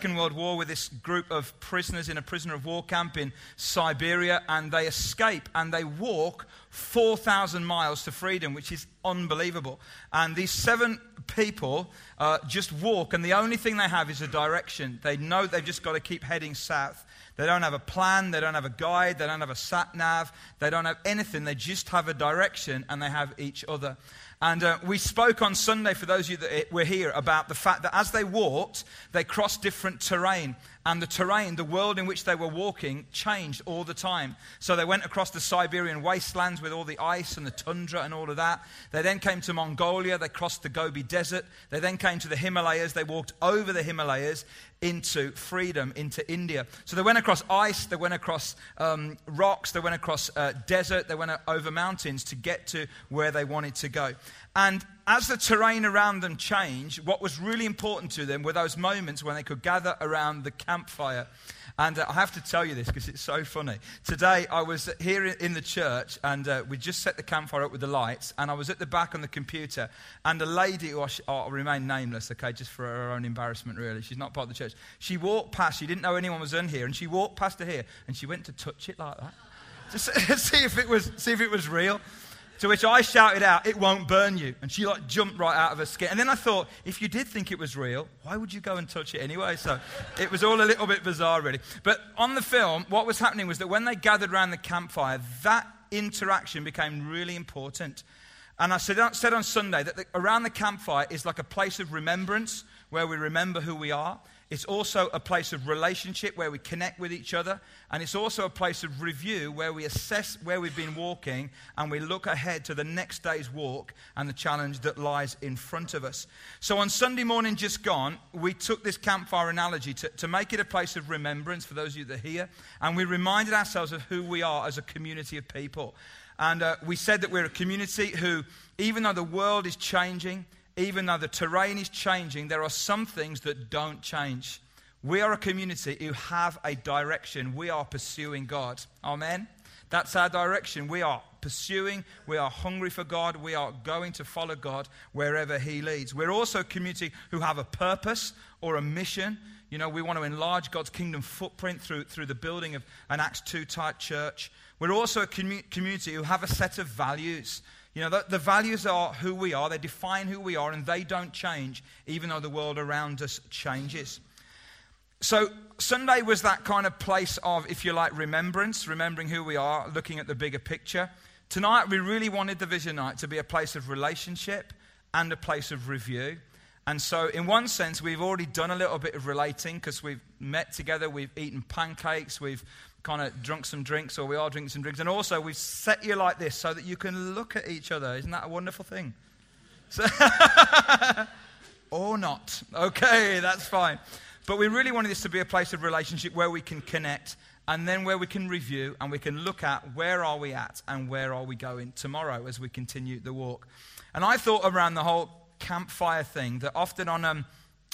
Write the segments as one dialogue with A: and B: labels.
A: Second World War with this group of prisoners in a prisoner of war camp in Siberia, and they escape and they walk 4,000 miles to freedom, which is unbelievable. And these seven people uh, just walk, and the only thing they have is a direction. They know they've just got to keep heading south. They don't have a plan, they don't have a guide, they don't have a sat nav, they don't have anything. They just have a direction and they have each other. And uh, we spoke on Sunday, for those of you that were here, about the fact that as they walked, they crossed different terrain. And the terrain, the world in which they were walking, changed all the time. So they went across the Siberian wastelands with all the ice and the tundra and all of that. They then came to Mongolia. They crossed the Gobi Desert. They then came to the Himalayas. They walked over the Himalayas into freedom, into India. So they went across ice. They went across um, rocks. They went across uh, desert. They went over mountains to get to where they wanted to go. And as the terrain around them changed, what was really important to them were those moments when they could gather around the campfire. And uh, I have to tell you this because it's so funny. Today I was here in the church and uh, we just set the campfire up with the lights. And I was at the back on the computer. And a lady, who I'll remain nameless, okay, just for her own embarrassment, really. She's not part of the church. She walked past, she didn't know anyone was in here. And she walked past her here and she went to touch it like that. Just see if it was, see if it was real. To which I shouted out, It won't burn you. And she like jumped right out of her skin. And then I thought, if you did think it was real, why would you go and touch it anyway? So it was all a little bit bizarre, really. But on the film, what was happening was that when they gathered around the campfire, that interaction became really important. And I said, on Sunday that the, around the campfire is like a place of remembrance where we remember who we are. It's also a place of relationship where we connect with each other. And it's also a place of review where we assess where we've been walking and we look ahead to the next day's walk and the challenge that lies in front of us. So on Sunday morning, just gone, we took this campfire analogy to, to make it a place of remembrance for those of you that are here. And we reminded ourselves of who we are as a community of people. And uh, we said that we're a community who, even though the world is changing, even though the terrain is changing, there are some things that don't change. We are a community who have a direction. We are pursuing God. Amen. That's our direction. We are pursuing, we are hungry for God, we are going to follow God wherever He leads. We're also a community who have a purpose or a mission. You know, we want to enlarge God's kingdom footprint through, through the building of an Acts 2 type church. We're also a commu- community who have a set of values. You know, the, the, values are who we are, they define who we are, and they don't change, even though the world around us changes. So, Sunday was that kind of place of, if you like, remembrance, remembering who we are, looking at the bigger picture. Tonight, we really wanted the vision night to be a place of relationship and a place of review. And so, in one sense, we've already done a little bit of relating because we've met together, we've eaten pancakes, we've kind of drunk some drinks, or we are drinking some drinks. And also, we've set you like this so that you can look at each other. Isn't that a wonderful thing? So or not. Okay, that's fine. But we really wanted this to be a place of relationship where we can connect and then where we can review and we can look at where are we at and where are we going tomorrow as we continue the walk. And I thought around the whole campfire thing that often on um,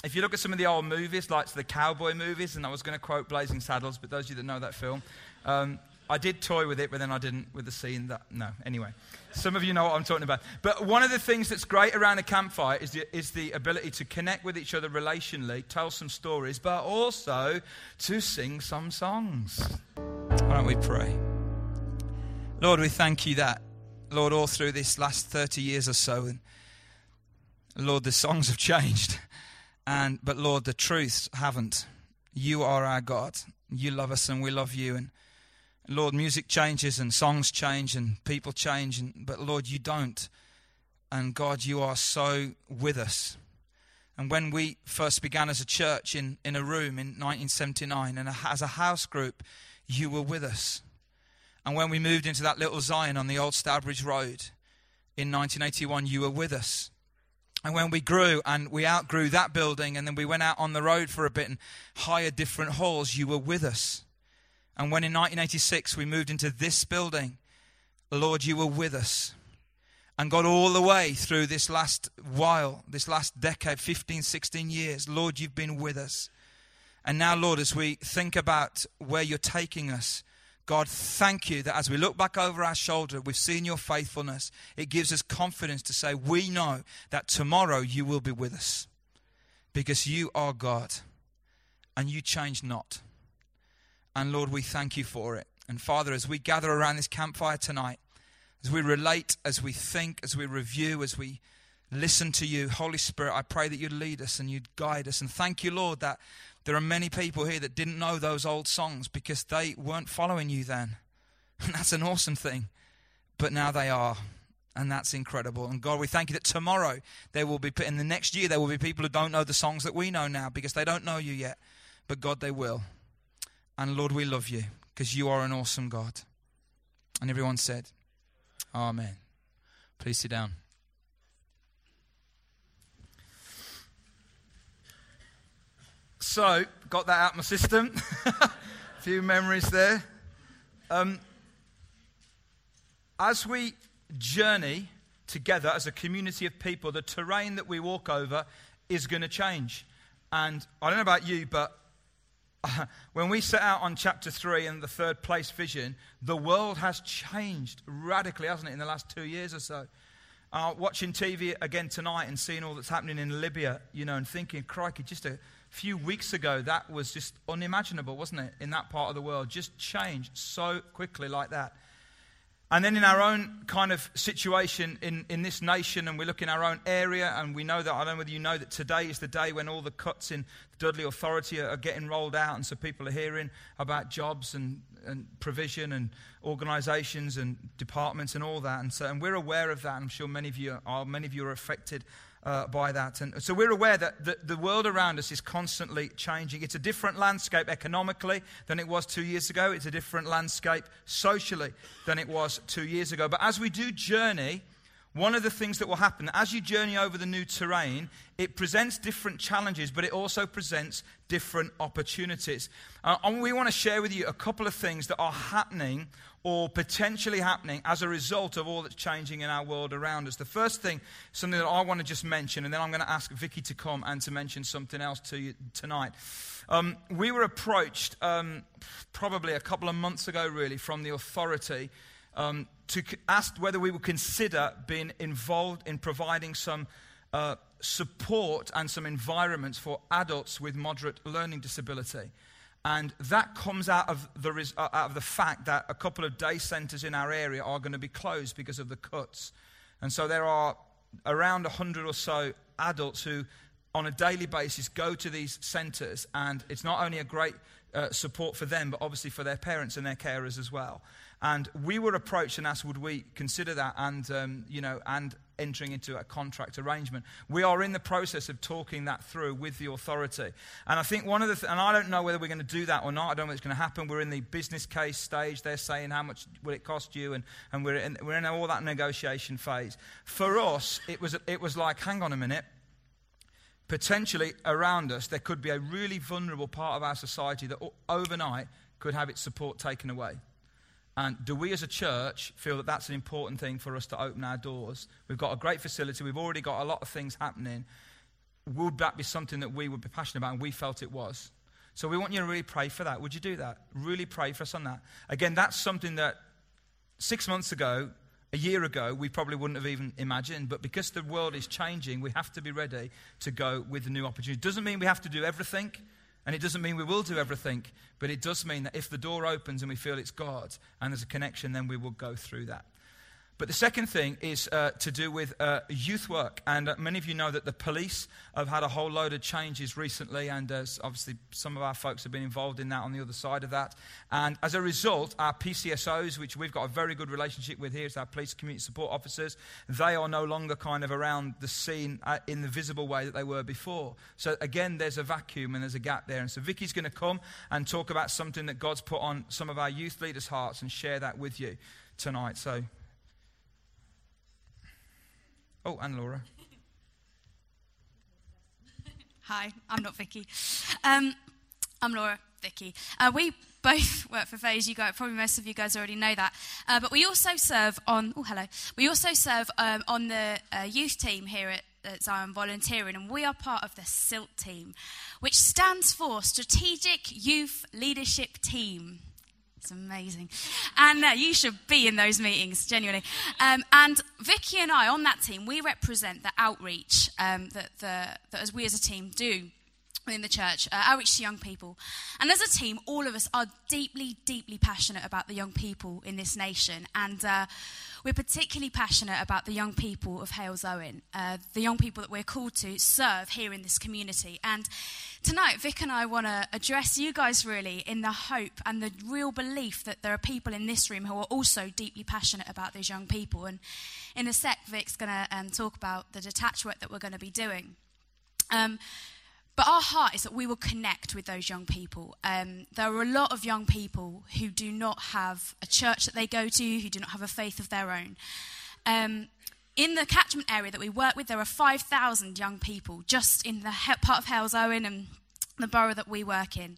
A: if you look at some of the old movies, like the cowboy movies, and I was going to quote Blazing Saddles, but those of you that know that film, um, I did toy with it, but then I didn't with the scene that. No, anyway. Some of you know what I'm talking about. But one of the things that's great around a campfire is the, is the ability to connect with each other relationally, tell some stories, but also to sing some songs. Why don't we pray? Lord, we thank you that, Lord, all through this last 30 years or so, and Lord, the songs have changed. And but Lord, the truths haven't. You are our God. You love us and we love you. And Lord, music changes and songs change and people change, and, but Lord, you don't. And God, you are so with us. And when we first began as a church in, in a room in 1979, and as a house group, you were with us. And when we moved into that little Zion on the old Stourbridge Road in 1981, you were with us. And when we grew and we outgrew that building, and then we went out on the road for a bit and hired different halls, you were with us. And when in 1986 we moved into this building, Lord, you were with us. And got all the way through this last while, this last decade, 15, 16 years, Lord, you've been with us. And now, Lord, as we think about where you're taking us, God, thank you that as we look back over our shoulder, we've seen your faithfulness. It gives us confidence to say, we know that tomorrow you will be with us because you are God and you change not. And Lord, we thank you for it. And Father, as we gather around this campfire tonight, as we relate, as we think, as we review, as we listen to you, Holy Spirit, I pray that you'd lead us and you'd guide us. And thank you, Lord, that there are many people here that didn't know those old songs because they weren't following you then. And that's an awesome thing. But now they are. And that's incredible. And God, we thank you that tomorrow there will be, in the next year, there will be people who don't know the songs that we know now because they don't know you yet. But God, they will. And Lord, we love you because you are an awesome God. And everyone said, Amen. Please sit down. So, got that out my system. A few memories there. Um, as we journey together as a community of people, the terrain that we walk over is going to change. And I don't know about you, but when we set out on chapter 3 and the third place vision, the world has changed radically, hasn't it, in the last two years or so? Uh, watching TV again tonight and seeing all that's happening in Libya, you know, and thinking, crikey, just a few weeks ago, that was just unimaginable, wasn't it, in that part of the world? Just changed so quickly like that. And then in our own kind of situation in, in this nation, and we look in our own area, and we know that, I don't know whether you know that today is the day when all the cuts in the Dudley Authority are, are getting rolled out, and so people are hearing about jobs and, and provision and organisations and departments and all that. And so and we're aware of that, I'm sure many of you are, many of you are affected uh, by that. And so we're aware that the, the world around us is constantly changing. It's a different landscape economically than it was two years ago, it's a different landscape socially than it was two years ago. But as we do journey, one of the things that will happen as you journey over the new terrain, it presents different challenges, but it also presents different opportunities. Uh, and we want to share with you a couple of things that are happening or potentially happening as a result of all that's changing in our world around us. The first thing, something that I want to just mention, and then I'm going to ask Vicky to come and to mention something else to you tonight. Um, we were approached um, probably a couple of months ago, really, from the authority um, to ask whether we would consider being involved in providing some uh, support and some environments for adults with moderate learning disability. And that comes out of, the, uh, out of the fact that a couple of day centres in our area are going to be closed because of the cuts. And so there are around 100 or so adults who, on a daily basis, go to these centres. And it's not only a great uh, support for them, but obviously for their parents and their carers as well. And we were approached and asked, would we consider that and, um, you know, and entering into a contract arrangement. We are in the process of talking that through with the authority. And I think one of the, th- and I don't know whether we're going to do that or not. I don't know what's going to happen. We're in the business case stage. They're saying how much will it cost you, and, and we're, in, we're in all that negotiation phase. For us, it was, it was like, hang on a minute. Potentially around us, there could be a really vulnerable part of our society that overnight could have its support taken away. And do we as a church feel that that's an important thing for us to open our doors? We've got a great facility, we've already got a lot of things happening. Would that be something that we would be passionate about? And we felt it was. So we want you to really pray for that. Would you do that? Really pray for us on that. Again, that's something that six months ago, a year ago, we probably wouldn't have even imagined. But because the world is changing, we have to be ready to go with the new opportunity. Doesn't mean we have to do everything. And it doesn't mean we will do everything, but it does mean that if the door opens and we feel it's God and there's a connection, then we will go through that. But the second thing is uh, to do with uh, youth work. And uh, many of you know that the police have had a whole load of changes recently, and uh, obviously some of our folks have been involved in that on the other side of that. And as a result, our PCSOs, which we've got a very good relationship with here, it's our police community support officers, they are no longer kind of around the scene uh, in the visible way that they were before. So again, there's a vacuum and there's a gap there. And so Vicky's going to come and talk about something that God's put on some of our youth leaders' hearts and share that with you tonight. So Oh, and Laura.
B: Hi, I'm not Vicky. Um, I'm Laura, Vicky. Uh, we both work for Phase. You guys, probably most of you guys already know that. Uh, but we also serve on. Oh, hello. We also serve um, on the uh, youth team here at, at Zion Volunteering, and we are part of the SYLT team, which stands for Strategic Youth Leadership Team. It's amazing. And uh, you should be in those meetings, genuinely. Um, and Vicky and I, on that team, we represent the outreach um, that, the, that as we as a team do in the church, uh, outreach to young people. And as a team, all of us are deeply, deeply passionate about the young people in this nation. And uh, we're particularly passionate about the young people of Halesowen, uh, the young people that we're called to serve here in this community. And tonight, Vic and I want to address you guys really in the hope and the real belief that there are people in this room who are also deeply passionate about those young people. And in a sec, Vic's going to um, talk about the detached work that we're going to be doing. Um, but our heart is that we will connect with those young people. Um, there are a lot of young people who do not have a church that they go to, who do not have a faith of their own. Um, in the catchment area that we work with, there are 5,000 young people just in the part of Halesowen and the borough that we work in.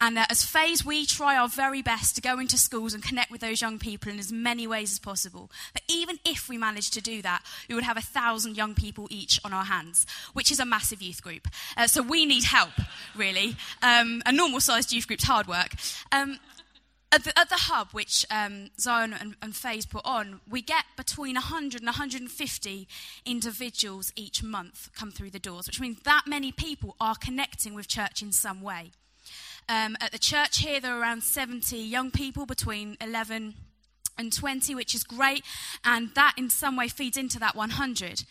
B: And uh, as Fays, we try our very best to go into schools and connect with those young people in as many ways as possible. But even if we managed to do that, we would have a thousand young people each on our hands, which is a massive youth group. Uh, so we need help, really. Um, a normal sized youth group's hard work. Um, at the, at the, hub, which um, Zion and, and Faze put on, we get between 100 and 150 individuals each month come through the doors, which means that many people are connecting with church in some way. Um, at the church here, there are around 70 young people between 11 and 20, which is great, and that in some way feeds into that 100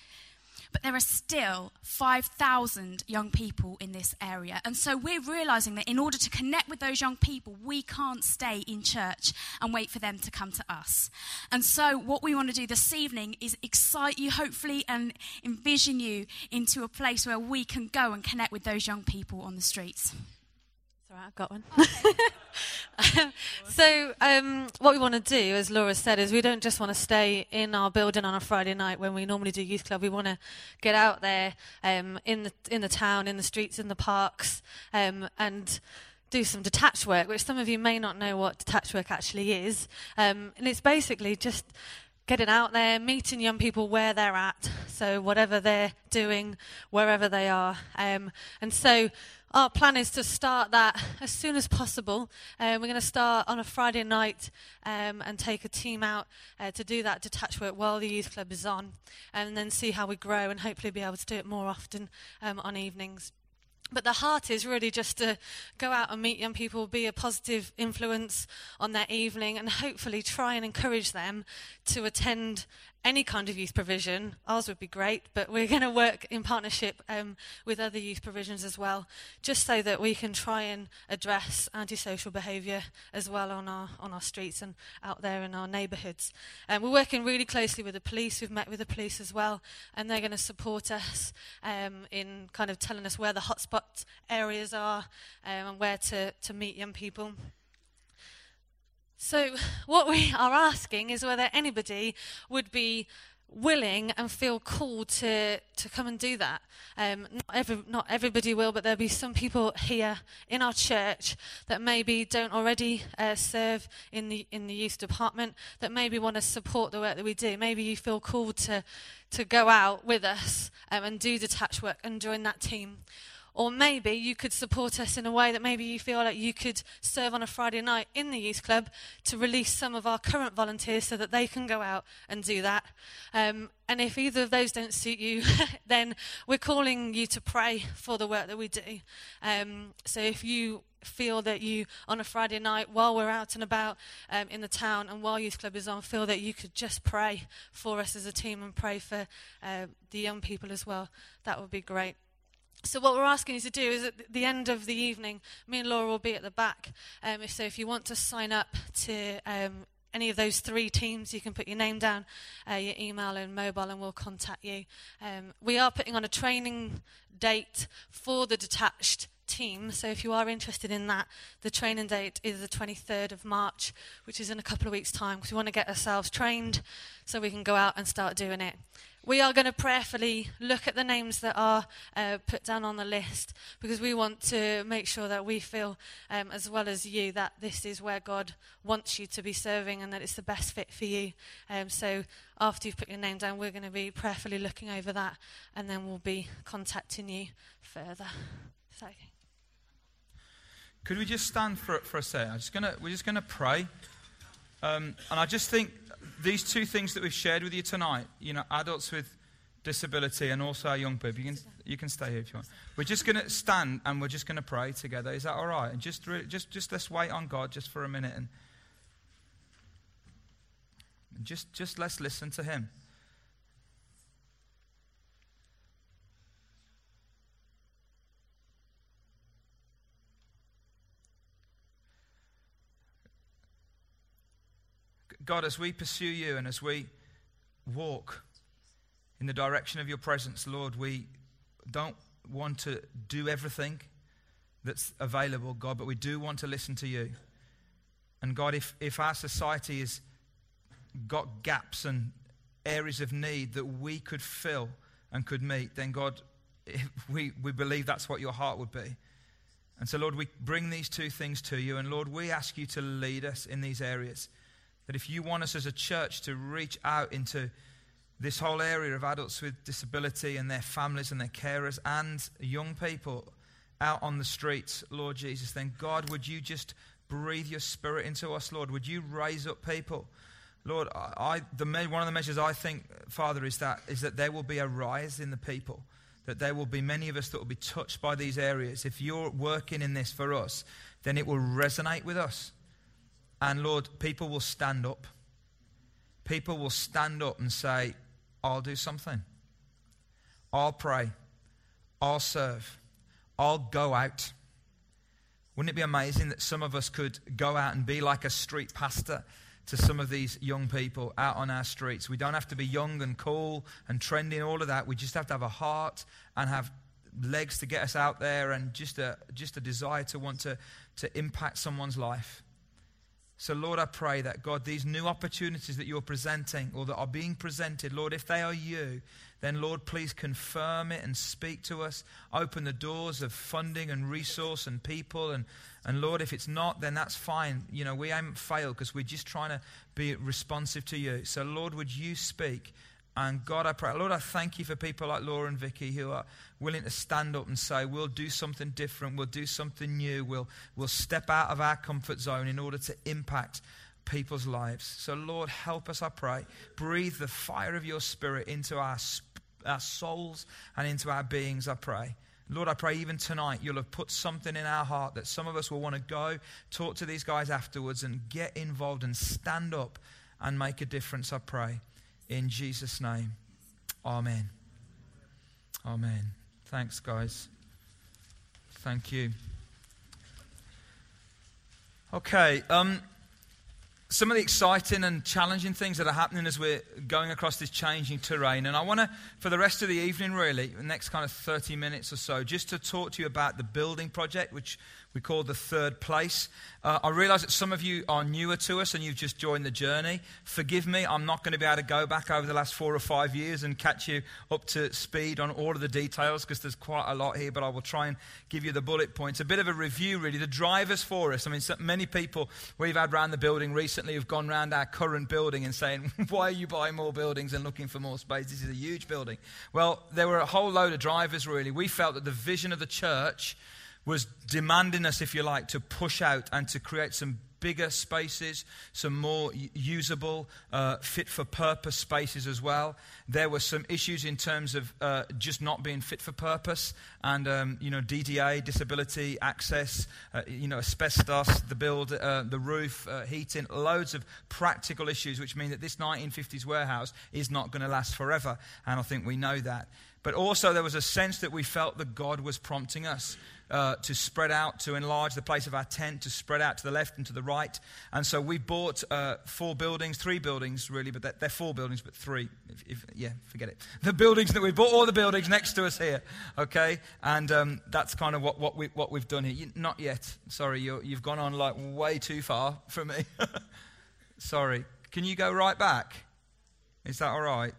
B: but there are still 5,000 young people in this area. And so we're realizing that in order to connect with those young people, we can't stay in church and wait for them to come to us. And so what we want to do this evening is excite you, hopefully, and envision you into a place where we can go and connect with those young people on the streets.
C: I've got one. So, um, what we want to do, as Laura said, is we don't just want to stay in our building on a Friday night when we normally do youth club. We want to get out there um, in the in the town, in the streets, in the parks, um, and do some detached work, which some of you may not know what detached work actually is. Um, and it's basically just getting out there, meeting young people where they're at, so whatever they're doing, wherever they are. Um, and so our plan is to start that as soon as possible. Um, we're going to start on a Friday night um, and take a team out uh, to do that detached work while the youth club is on, and then see how we grow and hopefully be able to do it more often um, on evenings. But the heart is really just to go out and meet young people, be a positive influence on their evening, and hopefully try and encourage them to attend any kind of youth provision. Ours would be great, but we're going to work in partnership um, with other youth provisions as well, just so that we can try and address antisocial behaviour as well on our on our streets and out there in our neighbourhoods. Um, we're working really closely with the police. We've met with the police as well, and they're going to support us um, in kind of telling us where the hotspot areas are um, and where to, to meet young people. So, what we are asking is whether anybody would be willing and feel called to, to come and do that. Um, not, every, not everybody will, but there'll be some people here in our church that maybe don't already uh, serve in the, in the youth department, that maybe want to support the work that we do. Maybe you feel called to, to go out with us um, and do detached work and join that team. Or maybe you could support us in a way that maybe you feel like you could serve on a Friday night in the youth club to release some of our current volunteers so that they can go out and do that. Um, and if either of those don't suit you, then we're calling you to pray for the work that we do. Um, so if you feel that you, on a Friday night, while we're out and about um, in the town and while Youth Club is on, feel that you could just pray for us as a team and pray for uh, the young people as well, that would be great. So what we're asking you to do is at the end of the evening, me and Laura will be at the back. Um, so if you want to sign up to um, any of those three teams, you can put your name down, uh, your email and mobile, and we'll contact you. Um, we are putting on a training date for the detached team. So if you are interested in that, the training date is the 23rd of March, which is in a couple of weeks' time, because we want to get ourselves trained so we can go out and start doing it we are going to prayerfully look at the names that are uh, put down on the list because we want to make sure that we feel, um, as well as you, that this is where God wants you to be serving and that it's the best fit for you. Um, so after you've put your name down, we're going to be prayerfully looking over that and then we'll be contacting you further. So.
A: Could we just stand for, for a second? I'm just gonna, we're just going to pray. Um, and I just think these two things that we've shared with you tonight, you know, adults with disability and also our young people, you can, You can stay here if you want. We're just going to stand and we're just going to pray together. Is that all right? And just, just, just let's wait on God just for a minute and just, just let's listen to Him. God, as we pursue you and as we walk in the direction of your presence, Lord, we don't want to do everything that's available, God, but we do want to listen to you. And God, if, if our society has got gaps and areas of need that we could fill and could meet, then God, we, we believe that's what your heart would be. And so, Lord, we bring these two things to you. And Lord, we ask you to lead us in these areas. That if you want us as a church to reach out into this whole area of adults with disability and their families and their carers and young people out on the streets, Lord Jesus, then God, would you just breathe your spirit into us, Lord? Would you raise up people? Lord, I, the, one of the measures I think, Father, is that, is that there will be a rise in the people, that there will be many of us that will be touched by these areas. If you're working in this for us, then it will resonate with us. And Lord, people will stand up. People will stand up and say, I'll do something. I'll pray. I'll serve. I'll go out. Wouldn't it be amazing that some of us could go out and be like a street pastor to some of these young people out on our streets? We don't have to be young and cool and trendy all of that. We just have to have a heart and have legs to get us out there and just a, just a desire to want to, to impact someone's life. So, Lord, I pray that, God, these new opportunities that you're presenting or that are being presented, Lord, if they are you, then, Lord, please confirm it and speak to us. Open the doors of funding and resource and people. And, and Lord, if it's not, then that's fine. You know, we haven't failed because we're just trying to be responsive to you. So, Lord, would you speak and God, I pray, Lord, I thank you for people like Laura and Vicky who are willing to stand up and say, we'll do something different, we'll do something new, we'll, we'll step out of our comfort zone in order to impact people's lives. So, Lord, help us, I pray. Breathe the fire of your spirit into our, our souls and into our beings, I pray. Lord, I pray even tonight you'll have put something in our heart that some of us will want to go talk to these guys afterwards and get involved and stand up and make a difference, I pray. In Jesus' name. Amen. Amen. Thanks, guys. Thank you. Okay. Um, some of the exciting and challenging things that are happening as we're going across this changing terrain. And I want to, for the rest of the evening, really, the next kind of 30 minutes or so, just to talk to you about the building project, which we call the third place. Uh, I realize that some of you are newer to us and you've just joined the journey. Forgive me, I'm not going to be able to go back over the last four or five years and catch you up to speed on all of the details because there's quite a lot here, but I will try and give you the bullet points. A bit of a review, really. The drivers for us. I mean, so many people we've had around the building recently have gone around our current building and saying, Why are you buying more buildings and looking for more space? This is a huge building. Well, there were a whole load of drivers, really. We felt that the vision of the church was demanding us, if you like, to push out and to create some bigger spaces, some more usable, uh, fit for purpose spaces as well. There were some issues in terms of uh, just not being fit for purpose, and um, you know DDA, disability access, uh, you know asbestos, the build, uh, the roof, uh, heating, loads of practical issues, which mean that this 1950s warehouse is not going to last forever, and I think we know that. But also, there was a sense that we felt that God was prompting us uh, to spread out, to enlarge the place of our tent, to spread out to the left and to the right. And so we bought uh, four buildings, three buildings really, but they're, they're four buildings, but three. If, if, yeah, forget it. The buildings that we bought, all the buildings next to us here, okay? And um, that's kind of what, what, we, what we've done here. You, not yet. Sorry, you have gone on like way too far for me. Sorry. Can you go right back? Is that all right?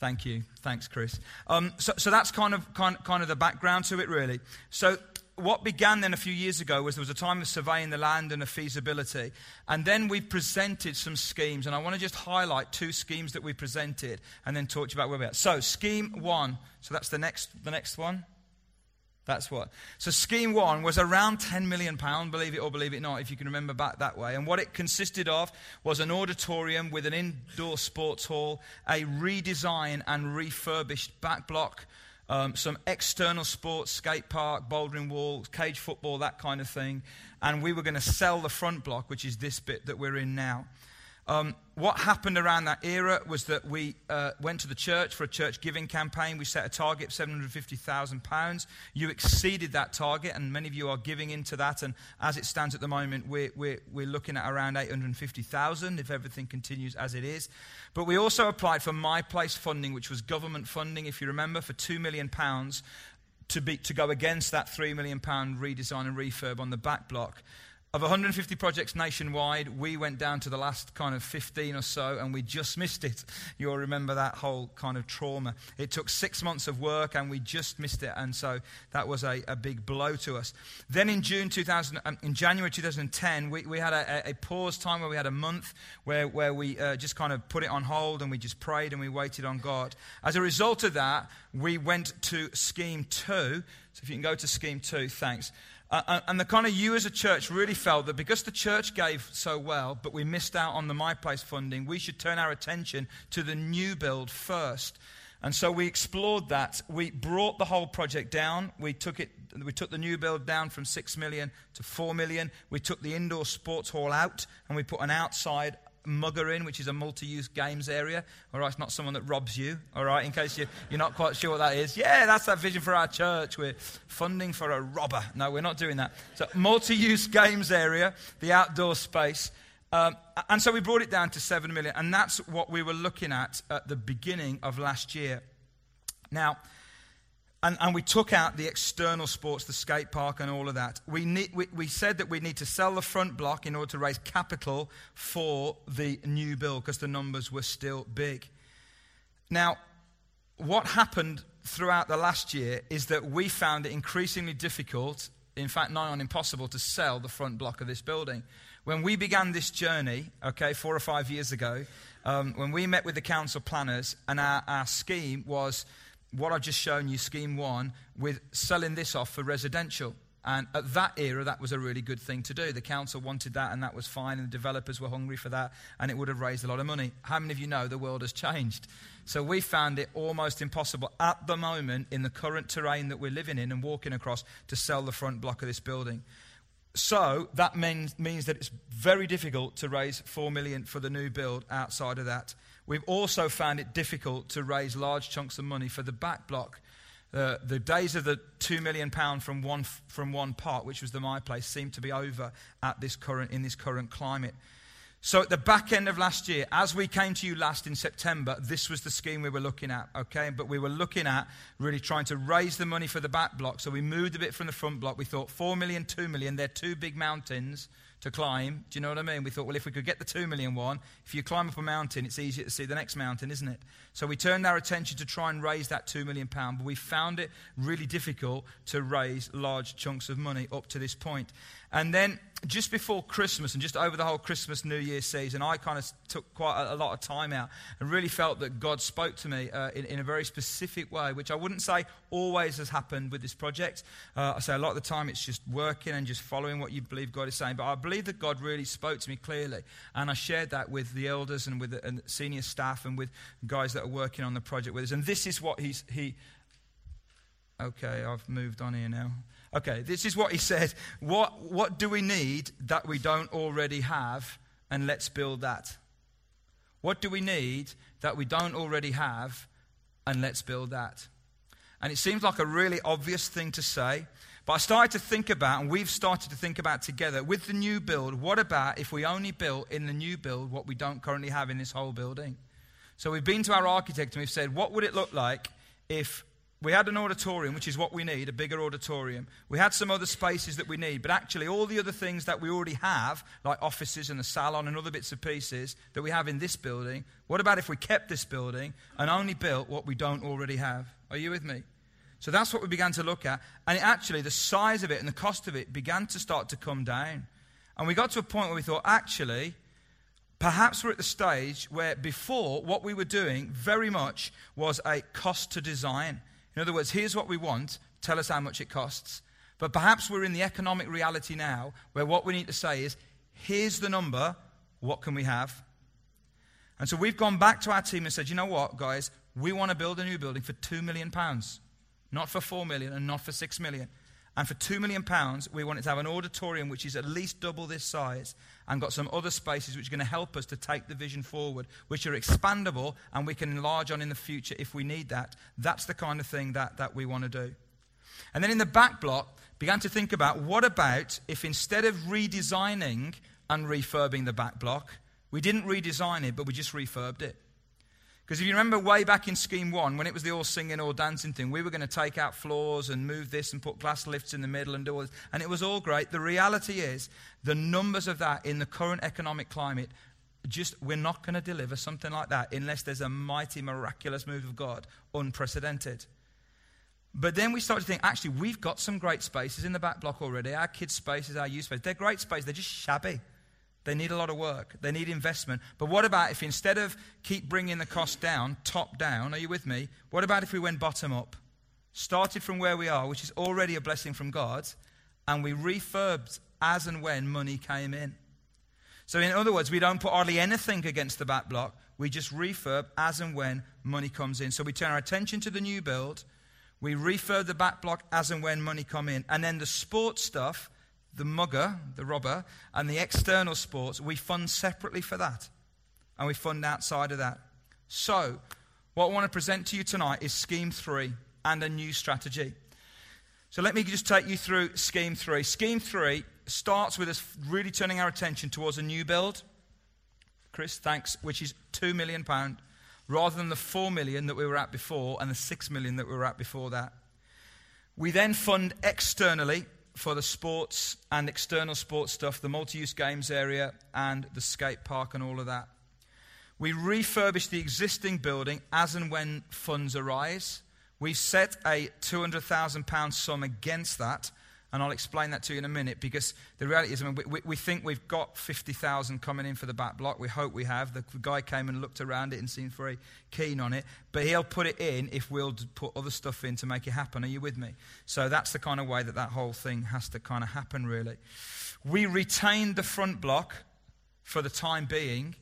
A: Thank you. Thanks, Chris. Um, so, so that's kind of, kind, kind of the background to it, really. So what began then a few years ago was there was a time of surveying the land and a feasibility. And then we presented some schemes. And I want to just highlight two schemes that we presented and then talk about where we're. So, scheme one. So that's the next, the next one. That's what. So scheme one was around 10 million pound, believe it or believe it not, if you can remember back that way. And what it consisted of was an auditorium with an indoor sports hall, a redesigned and refurbished back block, um, some external sports, skate park, bouldering wall, cage football, that kind of thing. And we were going to sell the front block, which is this bit that we're in now. Um, what happened around that era was that we uh, went to the church for a church giving campaign. We set a target of £750,000. You exceeded that target, and many of you are giving into that. And as it stands at the moment, we're, we're, we're looking at around 850000 if everything continues as it is. But we also applied for My Place funding, which was government funding, if you remember, for £2 million to, be, to go against that £3 million redesign and refurb on the back block. Of 150 projects nationwide, we went down to the last kind of 15 or so and we just missed it. You'll remember that whole kind of trauma. It took six months of work and we just missed it. And so that was a, a big blow to us. Then in June 2000, um, in January 2010, we, we had a, a, pause time where we had a month where, where we uh, just kind of put it on hold and we just prayed and we waited on God. As a result of that, we went to scheme two. So if you can go to scheme two, thanks. Uh, uh, and the kind of you as a church really felt that because the church gave so well, but we missed out on the My Place funding, we should turn our attention to the new build first. And so we explored that. We brought the whole project down. We took it. We took the new build down from six million to four million. We took the indoor sports hall out and we put an outside mugger in, which is a multi use games area. All right, it's not someone that robs you, all right, in case you, you're not quite sure what that is. Yeah, that's that vision for our church. We're funding for a robber. No, we're not doing that. So, multi use games area, the outdoor space. Um, and so we brought it down to 7 million, and that's what we were looking at at the beginning of last year. Now, and, and, we took out the external sports, the skate park, and all of that. We, need, we, we said that we need to sell the front block in order to raise capital for the new build because the numbers were still big. Now, what happened throughout the last year is that we found it increasingly difficult, in fact, nigh on impossible, to sell the front block of this building. When we began this journey, okay, four or five years ago, um, when we met with the council planners, and our, our scheme was what I've just shown you, scheme one, with selling this off for residential. And at that era, that was a really good thing to do. The council wanted that, and that was fine, and the developers were hungry for that, and it would have raised a lot of money. How many of you know the world has changed? So we found it almost impossible at the moment, in the current terrain that we're living in and walking across, to sell the front block of this building. So that means, means that it's very difficult to raise four million for the new build outside of that. We've also found it difficult to raise large chunks of money for the back block. Uh, the days of the two million pound from one from one part, which was the my place, seem to be over at this current in this current climate. So at the back end of last year, as we came to you last in September, this was the scheme we were looking at, okay? But we were looking at really trying to raise the money for the back block. So we moved a bit from the front block. We thought 4 million, 2 million, they're two big mountains to climb. Do you know what I mean? We thought, well, if we could get the two million one, if you climb up a mountain, it's easier to see the next mountain, isn't it? So we turned our attention to try and raise that two million pound, but we found it really difficult to raise large chunks of money up to this point. And then just before Christmas and just over the whole Christmas New Year season, I kind of took quite a, a lot of time out and really felt that God spoke to me uh, in, in, a very specific way, which I wouldn't say always has happened with this project. Uh, I say a lot of the time it's just working and just following what you believe God is saying. But I believe that God really spoke to me clearly. And I shared that with the elders and with the and senior staff and with guys that are working on the project with us. And this is what he's, he. Okay, I've moved on here now. Okay, this is what he said. What, what do we need that we don't already have? And let's build that. What do we need that we don't already have? And let's build that. And it seems like a really obvious thing to say, but I started to think about, and we've started to think about together, with the new build, what about if we only built in the new build what we don't currently have in this whole building? So we've been to our architect and we've said, what would it look like if we had an auditorium, which is what we need, a bigger auditorium. We had some other spaces that we need, but actually, all the other things that we already have, like offices and the salon and other bits and pieces that we have in this building, what about if we kept this building and only built what we don't already have? Are you with me? So that's what we began to look at. And it actually, the size of it and the cost of it began to start to come down. And we got to a point where we thought, actually, perhaps we're at the stage where before what we were doing very much was a cost to design. In other words, here's what we want. tell us how much it costs. But perhaps we're in the economic reality now where what we need to say is here's the number, what can we have? And so we've gone back to our team and said, you know what, guys, we want to build a new building for £2 million, not for £4 million and not for £6 million. And for £2 million, we want it to have an auditorium which is at least double this size and got some other spaces which are going to help us to take the vision forward, which are expandable and we can enlarge on in the future if we need that. That's the kind of thing that, that we want to do. And then in the back block, began to think about what about if instead of redesigning and refurbing the back block, we didn't redesign it, but we just refurbed it. Because if you remember way back in Scheme 1, when it was the all singing, all dancing thing, we were going to take out floors and move this and put glass lifts in the middle and do all this. And it was all great. The reality is, the numbers of that in the current economic climate, just we're not going to deliver something like that unless there's a mighty, miraculous move of God, unprecedented. But then we start to think, actually, we've got some great spaces in the back block already. Our kids' spaces, our youth spaces, they're great spaces. They're just shabby. They need a lot of work. They need investment. But what about if instead of keep bringing the cost down, top down, are you with me? What about if we went bottom up? Started from where we are, which is already a blessing from God, and we refurbed as and when money came in. So, in other words, we don't put hardly anything against the back block. We just refurb as and when money comes in. So, we turn our attention to the new build. We refurb the back block as and when money come in. And then the sports stuff the mugger, the robber, and the external sports, we fund separately for that. And we fund outside of that. So, what I want to present to you tonight is Scheme 3 and a new strategy. So, let me just take you through Scheme 3. Scheme 3 starts with us really turning our attention towards a new build. Chris, thanks, which is £2 million, rather than the £4 million that we were at before and the £6 million that we were at before that. We then fund externally for the sports and external sports stuff, the multi use games area, and the skate park, and all of that. We refurbish the existing building as and when funds arise. We set a £200,000 sum against that and I'll explain that to you in a minute because the reality is, I mean, we, we think we've got 50,000 coming in for the back block. We hope we have. The guy came and looked around it and seemed very keen on it. But he'll put it in if we'll put other stuff in to make it happen. Are you with me? So that's the kind of way that that whole thing has to kind of happen, really. We retained the front block for the time being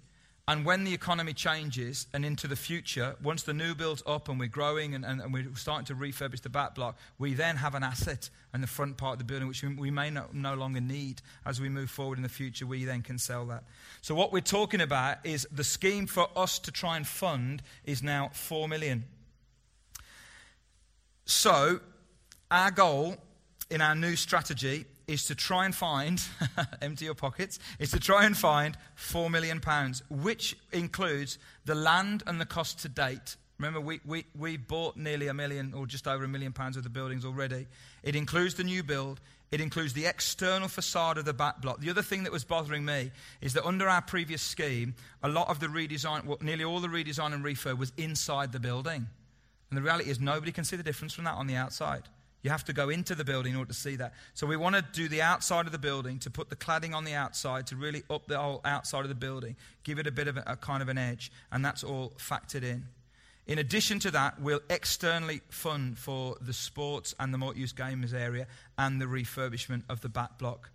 A: and when the economy changes and into the future, once the new build's up and we're growing and, and, and, we're starting to refurbish the back block, we then have an asset in the front part of the building which we may no, no longer need as we move forward in the future. We then can sell that. So, what we're talking about is the scheme for us to try and fund is now 4 million. So, our goal in our new strategy is to try and find, empty your pockets, is to try and find £4 million, which includes the land and the cost to date. Remember, we, we, we bought nearly a million or just over a million pounds of the buildings already. It includes the new build, it includes the external facade of the back block. The other thing that was bothering me is that under our previous scheme, a lot of the redesign, well, nearly all the redesign and refurb was inside the building. And the reality is, nobody can see the difference from that on the outside. You have to go into the building in order to see that. So we want to do the outside of the building to put the cladding on the outside to really up the whole outside of the building, give it a bit of a, a kind of an edge, and that's all factored in. In addition to that, we'll externally fund for the sports and the multi-use gamers area and the refurbishment of the back block.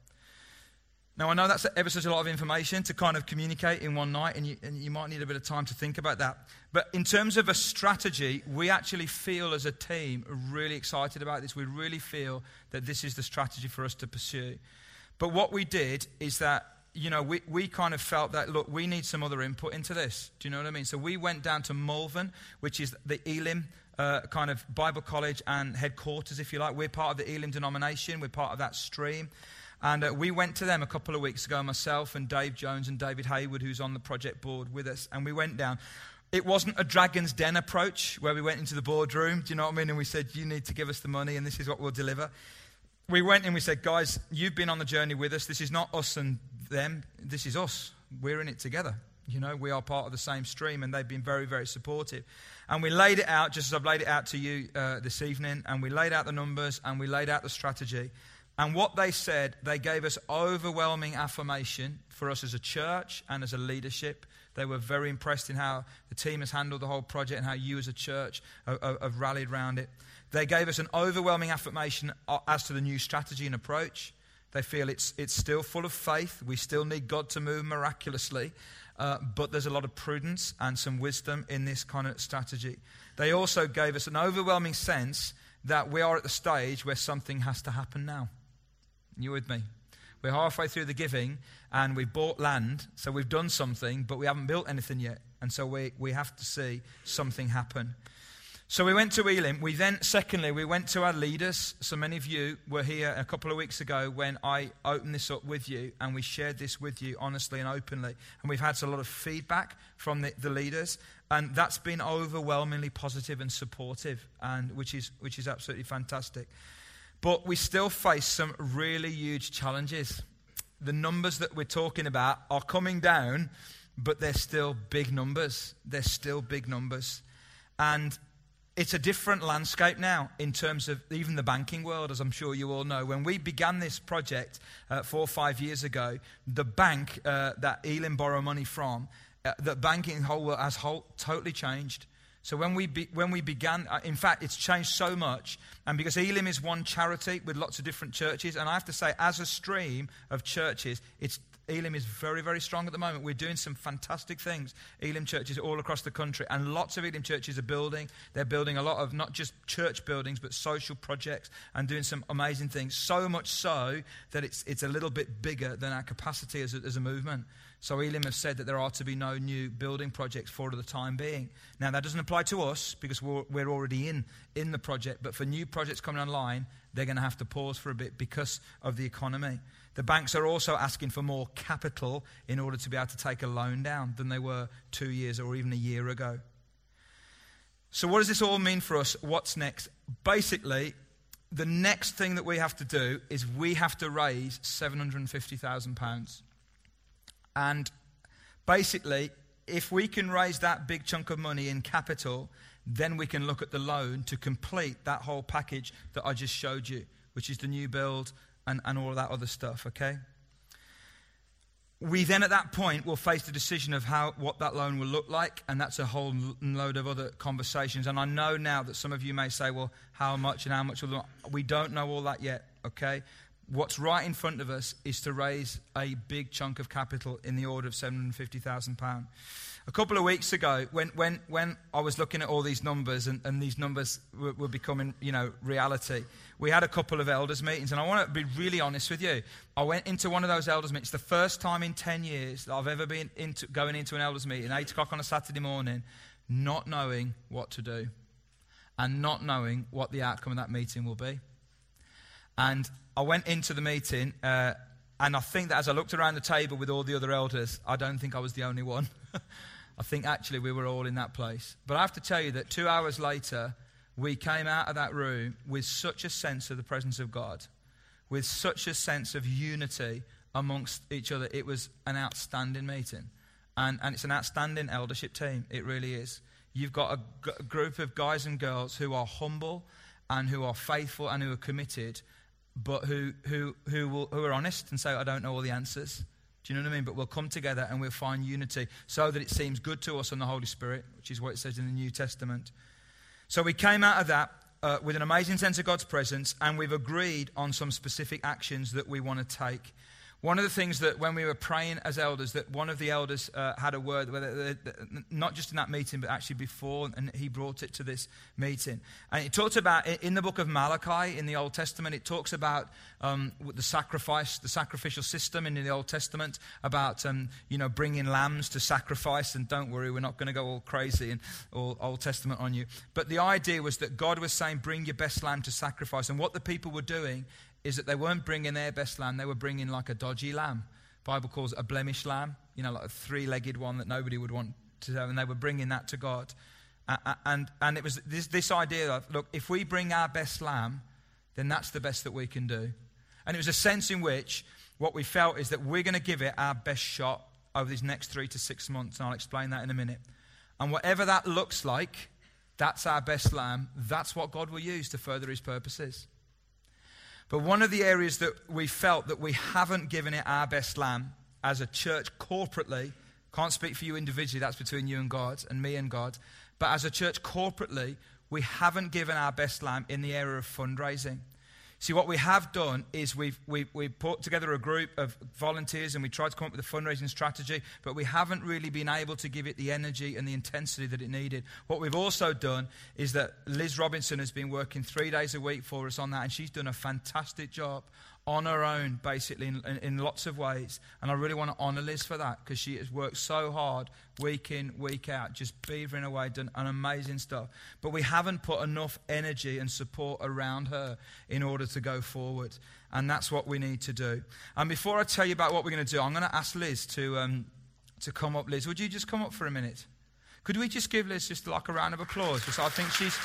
A: Now, I know that's ever such a lot of information to kind of communicate in one night, and you, and you, might need a bit of time to think about that. But in terms of a strategy, we actually feel as a team really excited about this. We really feel that this is the strategy for us to pursue. But what we did is that, you know, we, we kind of felt that, look, we need some other input into this. Do you know what I mean? So we went down to Malvern, which is the Elim uh, kind of Bible college and headquarters, if you like. We're part of the Elim denomination, we're part of that stream. And uh, we went to them a couple of weeks ago, myself and Dave Jones and David Hayward, who's on the project board with us. And we went down. It wasn't a dragon's den approach where we went into the boardroom, do you know what I mean? And we said, You need to give us the money, and this is what we'll deliver. We went and we said, Guys, you've been on the journey with us. This is not us and them, this is us. We're in it together. You know, we are part of the same stream, and they've been very, very supportive. And we laid it out just as I've laid it out to you uh, this evening, and we laid out the numbers and we laid out the strategy. And what they said, they gave us overwhelming affirmation for us as a church and as a leadership They were very impressed in how the team has handled the whole project and how you as a church have, rallied around it. They gave us an overwhelming affirmation uh, as to the new strategy and approach. They feel it's, it's still full of faith. We still need God to move miraculously. Uh, but there's a lot of prudence and some wisdom in this kind of strategy. They also gave us an overwhelming sense that we are at the stage where something has to happen now. You with me? We're halfway through the giving and we've bought land, so we've done something, but we haven't built anything yet. And so we, we have to see something happen. So we went to Elim. We then, secondly, we went to our leaders. So many of you were here a couple of weeks ago when I opened this up with you and we shared this with you honestly and openly. And we've had a lot of feedback from the, the leaders. And that's been overwhelmingly positive and supportive, and which is, which is absolutely fantastic. But we still face some really huge challenges. The numbers that we're talking about are coming down, but they're still big numbers. They're still big numbers. And it's a different landscape now in terms of even the banking world, as I'm sure you all know. When we began this project uh, four or five years ago, the bank uh, that Elim borrow money from, uh, the banking whole world has whole, totally changed. So when we, be, when we began, uh, in fact, it's changed so much. And because Elim is one charity with lots of different churches, and I have to say, as a stream of churches, it's Elim is very, very strong at the moment. We're doing some fantastic things. Elim churches all across the country, and lots of Elim churches are building. They're building a lot of not just church buildings, but social projects and doing some amazing things. So much so that it's, it's a little bit bigger than our capacity as a, as a movement. So Elim have said that there are to be no new building projects for the time being. Now, that doesn't apply to us because we're, we're already in, in the project, but for new projects coming online, they're going to have to pause for a bit because of the economy. The banks are also asking for more capital in order to be able to take a loan down than they were two years or even a year ago. So, what does this all mean for us? What's next? Basically, the next thing that we have to do is we have to raise £750,000. And basically, if we can raise that big chunk of money in capital, then we can look at the loan to complete that whole package that I just showed you, which is the new build, and, and all of that other stuff, okay? We then at that point will face the decision of how, what that loan will look like, and that's a whole load of other conversations. And I know now that some of you may say, well, how much and how much will we don't know all that yet, okay? What's right in front of us is to raise a big chunk of capital in the order of £750,000. A couple of weeks ago, when, when, when I was looking at all these numbers and, and these numbers were, were, becoming, you know, reality, we had a couple of elders meetings. And I want to be really honest with you. I went into one of those elders meetings, the first time in 10 years that I've ever been into, going into an elders meeting, 8 o'clock on a Saturday morning, not knowing what to do and not knowing what the outcome of that meeting will be. And I went into the meeting, uh, and I think that as I looked around the table with all the other elders, I don't think I was the only one. I think actually we were all in that place. But I have to tell you that two hours later, we came out of that room with such a sense of the presence of God, with such a sense of unity amongst each other. It was an outstanding meeting. And, and it's an outstanding eldership team. It really is. You've got a, group of guys and girls who are humble and who are faithful and who are committed, but who, who, who, will, who are honest and say, I don't know all the answers. Do you know what I mean? But we'll come together and we'll find unity so that it seems good to us and the Holy Spirit, which is what it says in the New Testament. So we came out of that uh, with an amazing sense of God's presence, and we've agreed on some specific actions that we want to take. One of the things that when we were praying as elders, that one of the elders uh, had a word, not just in that meeting, but actually before, and he brought it to this meeting. And it talks about, in the book of Malachi in the Old Testament, it talks about um, the sacrifice, the sacrificial system in the Old Testament, about, um, you know, bringing lambs to sacrifice. And don't worry, we're not going to go all crazy and all Old Testament on you. But the idea was that God was saying, bring your best lamb to sacrifice. And what the people were doing is that they weren't bringing their best lamb, they were bringing like a dodgy lamb. Bible calls it a blemished lamb, you know, like a three legged one that nobody would want to have, and they were bringing that to God. And, and it was this, this idea of, look, if we bring our best lamb, then that's the best that we can do. And it was a sense in which what we felt is that we're going to give it our best shot over these next three to six months, and I'll explain that in a minute. And whatever that looks like, that's our best lamb. That's what God will use to further his purposes. But one of the areas that we felt that we haven't given it our best lamb as a church corporately Can't speak for you individually, that's between you and God and me and God. But as a church corporately, we haven't given our best lamb in the area of fundraising. See, what we have done is we've, we, we put together a group of volunteers and we tried to come up with a fundraising strategy, but we haven't really been able to give it the energy and the intensity that it needed. What we've also done is that Liz Robinson has been working three days a week for us on that, and she's done a fantastic job on her own, basically, in, in, lots of ways. And I really want to honour Liz for that because she has worked so hard, week in, week out, just beavering away, done an amazing stuff. But we haven't put enough energy and support around her in order to go forward. And that's what we need to do. And before I tell you about what we're going to do, I'm going to ask Liz to, um, to come up. Liz, would you just come up for a minute? Could we just give Liz just like a round of applause? Because I think she's.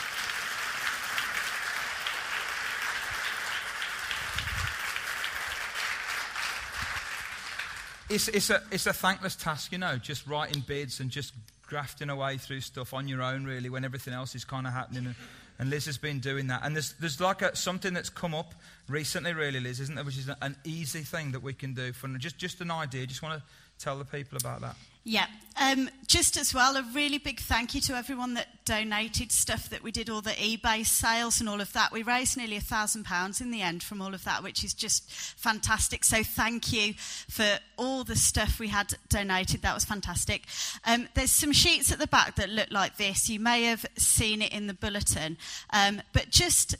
A: It's, it's, a, it's a thankless task, you know, just writing bids and just grafting away through stuff on your own, really, when everything else is kind of happening. And, and, Liz has been doing that. And there's, there's like a, something that's come up recently, really, Liz, isn't there? Which is an easy thing that we can do. For, just, just an idea. Just want to tell the people about that.
D: Yeah. Um, just as well, a really big thank you to everyone that donated stuff that we did, all the eBay sales and all of that. We raised nearly a thousand pounds in the end from all of that, which is just fantastic. So thank you for all the stuff we had donated. That was fantastic. Um, there's some sheets at the back that look like this. You may have seen it in the bulletin. Um, but just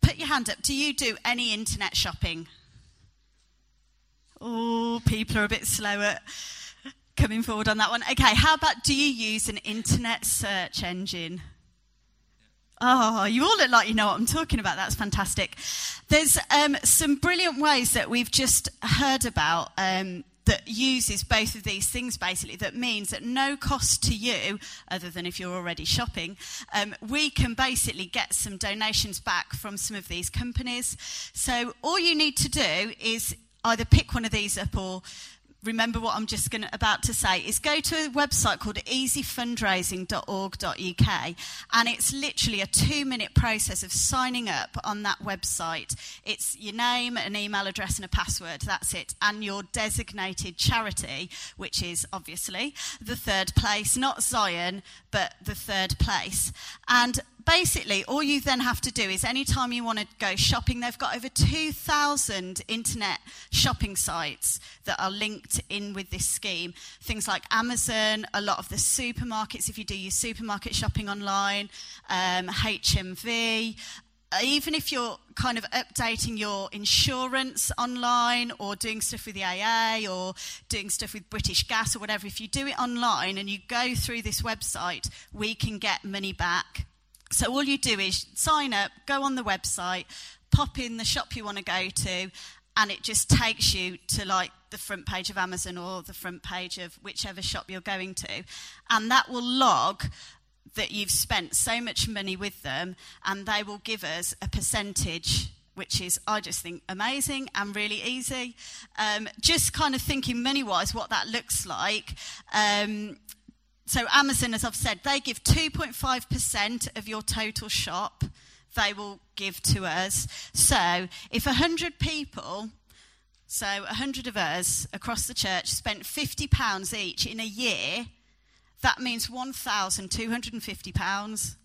D: put your hand up. Do you do any internet shopping? Oh, people are a bit slower coming forward on that one. Okay, how about do you use an internet search engine? Oh, you all look like you know what I'm talking about. That's fantastic. There's um, some brilliant ways that we've just heard about um, that uses both of these things basically that means at no cost to you other than if you're already shopping um, we can basically get some donations back from some of these companies so all you need to do is either pick one of these up or remember what I'm just gonna, about to say, is go to a website called easyfundraising.org.uk, and it's literally a two minute process of signing up on that website. It's your name, an email address, and a password. That's it. And your designated charity, which is obviously the third place, not Zion, but the third place. And basically, all you then have to do is anytime you want to go shopping, they've got over 2,000 internet shopping sites that are linked in with this scheme. Things like Amazon, a lot of the supermarkets, if you do your supermarket shopping online, um, HMV. Even if you're kind of updating your insurance online or doing stuff with the AA or doing stuff with British Gas or whatever, if you do it online and you go through this website, we can get money back so all you do is sign up, go on the website, pop in the shop you want to go to, and it just takes you to like the front page of Amazon or the front page of whichever shop you're going to. And that will log that you've spent so much money with them, and they will give us a percentage. Which is, I just think, amazing and really easy. Um, just kind of thinking money wise what that looks like. Um, so Amazon, as I've said, they give 2.5% of your total shop. They will give to us. So if 100 people, so 100 of us across the church, spent £50 each in a year, that means £1,250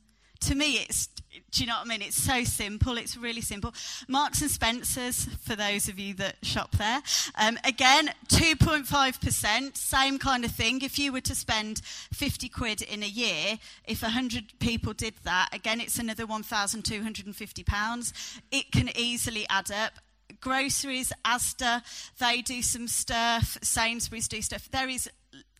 D: to me, it's, do you know what I mean? It's so simple. It's really simple. Marks and Spencer's, for those of you that shop there. Um, again, 2.5%, same kind of thing. If you were to spend 50 quid in a year, if 100 people did that, again, it's another £1,250. It can easily add up groceries, Asda, they do some stuff, Sainsbury's do stuff. There is,